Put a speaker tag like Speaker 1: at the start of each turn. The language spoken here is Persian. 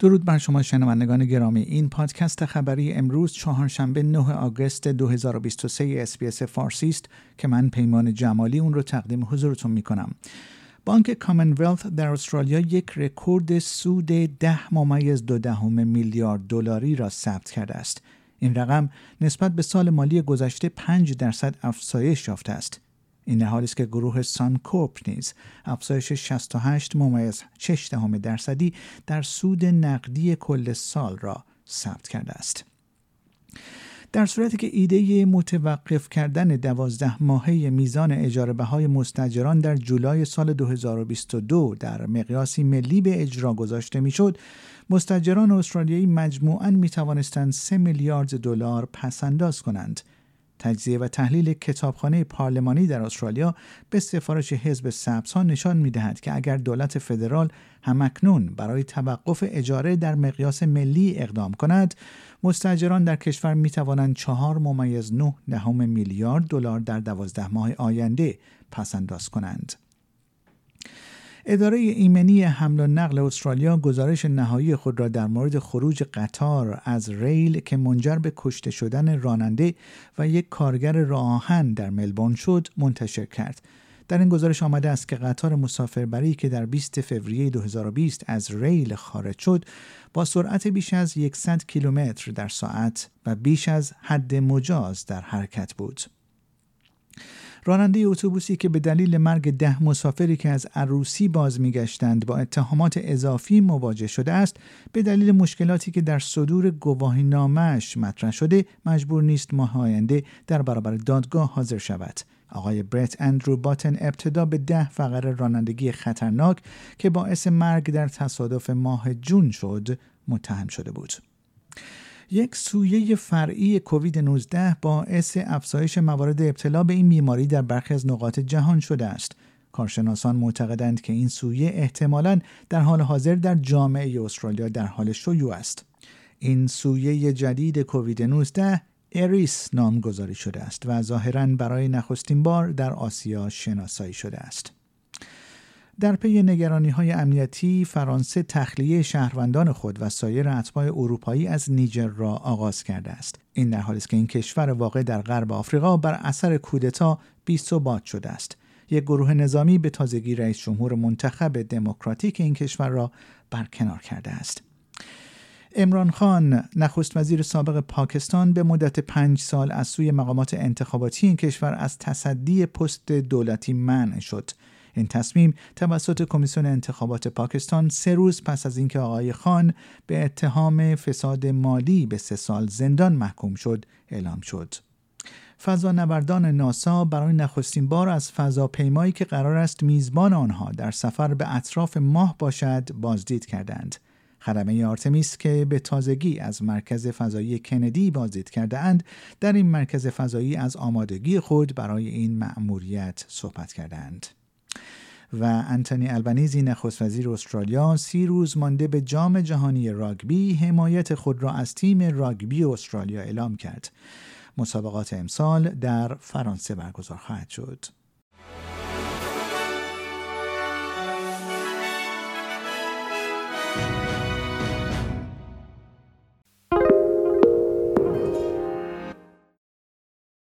Speaker 1: درود بر شما شنوندگان گرامی. این پادکست خبری امروز چهارشنبه 9 آگوست 2023 SBS فارسی است که من پیمان جمالی اون رو تقدیم حضورتون می کنم بانک کامنولث در استرالیا یک رکورد سود ده ممیز دو دهم میلیارد دلاری را ثبت کرده است. این رقم نسبت به سال مالی گذشته 5 درصد افزایش یافته است. این در حالی است که گروه سانکورپ نیز افزایش 68 ممیز 6 درصدی در سود نقدی کل سال را ثبت کرده است. در صورتی که ایده متوقف کردن دوازده ماهه میزان اجاره بهای مستجران در جولای سال 2022 در مقیاسی ملی به اجرا گذاشته می‌شد، مستجران استرالیایی مجموعاً می توانستند 3 میلیارد دلار پس انداز کنند تجزیه و تحلیل کتابخانه پارلمانی در استرالیا به سفارش حزب سبزها نشان می دهد که اگر دولت فدرال همکنون برای توقف اجاره در مقیاس ملی اقدام کند مستجران در کشور می توانند چهار ممیز نه دهم میلیارد دلار در دوازده ماه آینده پس انداز کنند. اداره ایمنی حمل و نقل استرالیا گزارش نهایی خود را در مورد خروج قطار از ریل که منجر به کشته شدن راننده و یک کارگر راهن در ملبورن شد منتشر کرد. در این گزارش آمده است که قطار مسافربری که در 20 فوریه 2020 از ریل خارج شد با سرعت بیش از 100 کیلومتر در ساعت و بیش از حد مجاز در حرکت بود. راننده اتوبوسی که به دلیل مرگ ده مسافری که از عروسی باز میگشتند با اتهامات اضافی مواجه شده است به دلیل مشکلاتی که در صدور گواهی نامش مطرح شده مجبور نیست ماه آینده در برابر دادگاه حاضر شود. آقای برت اندرو باتن ابتدا به ده فقر رانندگی خطرناک که باعث مرگ در تصادف ماه جون شد متهم شده بود. یک سویه فرعی کووید 19 باعث افزایش موارد ابتلا به این بیماری در برخی از نقاط جهان شده است. کارشناسان معتقدند که این سویه احتمالاً در حال حاضر در جامعه استرالیا در حال شیوع است. این سویه جدید کووید 19 اریس نامگذاری شده است و ظاهرا برای نخستین بار در آسیا شناسایی شده است. در پی نگرانی های امنیتی فرانسه تخلیه شهروندان خود و سایر اتباع اروپایی از نیجر را آغاز کرده است. این در حالی است که این کشور واقع در غرب آفریقا بر اثر کودتا بیثبات شده است. یک گروه نظامی به تازگی رئیس جمهور منتخب دموکراتیک این کشور را برکنار کرده است. امران خان نخست وزیر سابق پاکستان به مدت پنج سال از سوی مقامات انتخاباتی این کشور از تصدی پست دولتی منع شد. این تصمیم توسط کمیسیون انتخابات پاکستان سه روز پس از اینکه آقای خان به اتهام فساد مالی به سه سال زندان محکوم شد اعلام شد. فضانوردان ناسا برای نخستین بار از فضاپیمایی که قرار است میزبان آنها در سفر به اطراف ماه باشد بازدید کردند. خدمه آرتمیس که به تازگی از مرکز فضایی کندی بازدید کرده اند در این مرکز فضایی از آمادگی خود برای این مأموریت صحبت کردند. و انتونی البنیزی نخست وزیر استرالیا سی روز مانده به جام جهانی راگبی حمایت خود را از تیم راگبی استرالیا اعلام کرد. مسابقات امسال در فرانسه برگزار خواهد شد.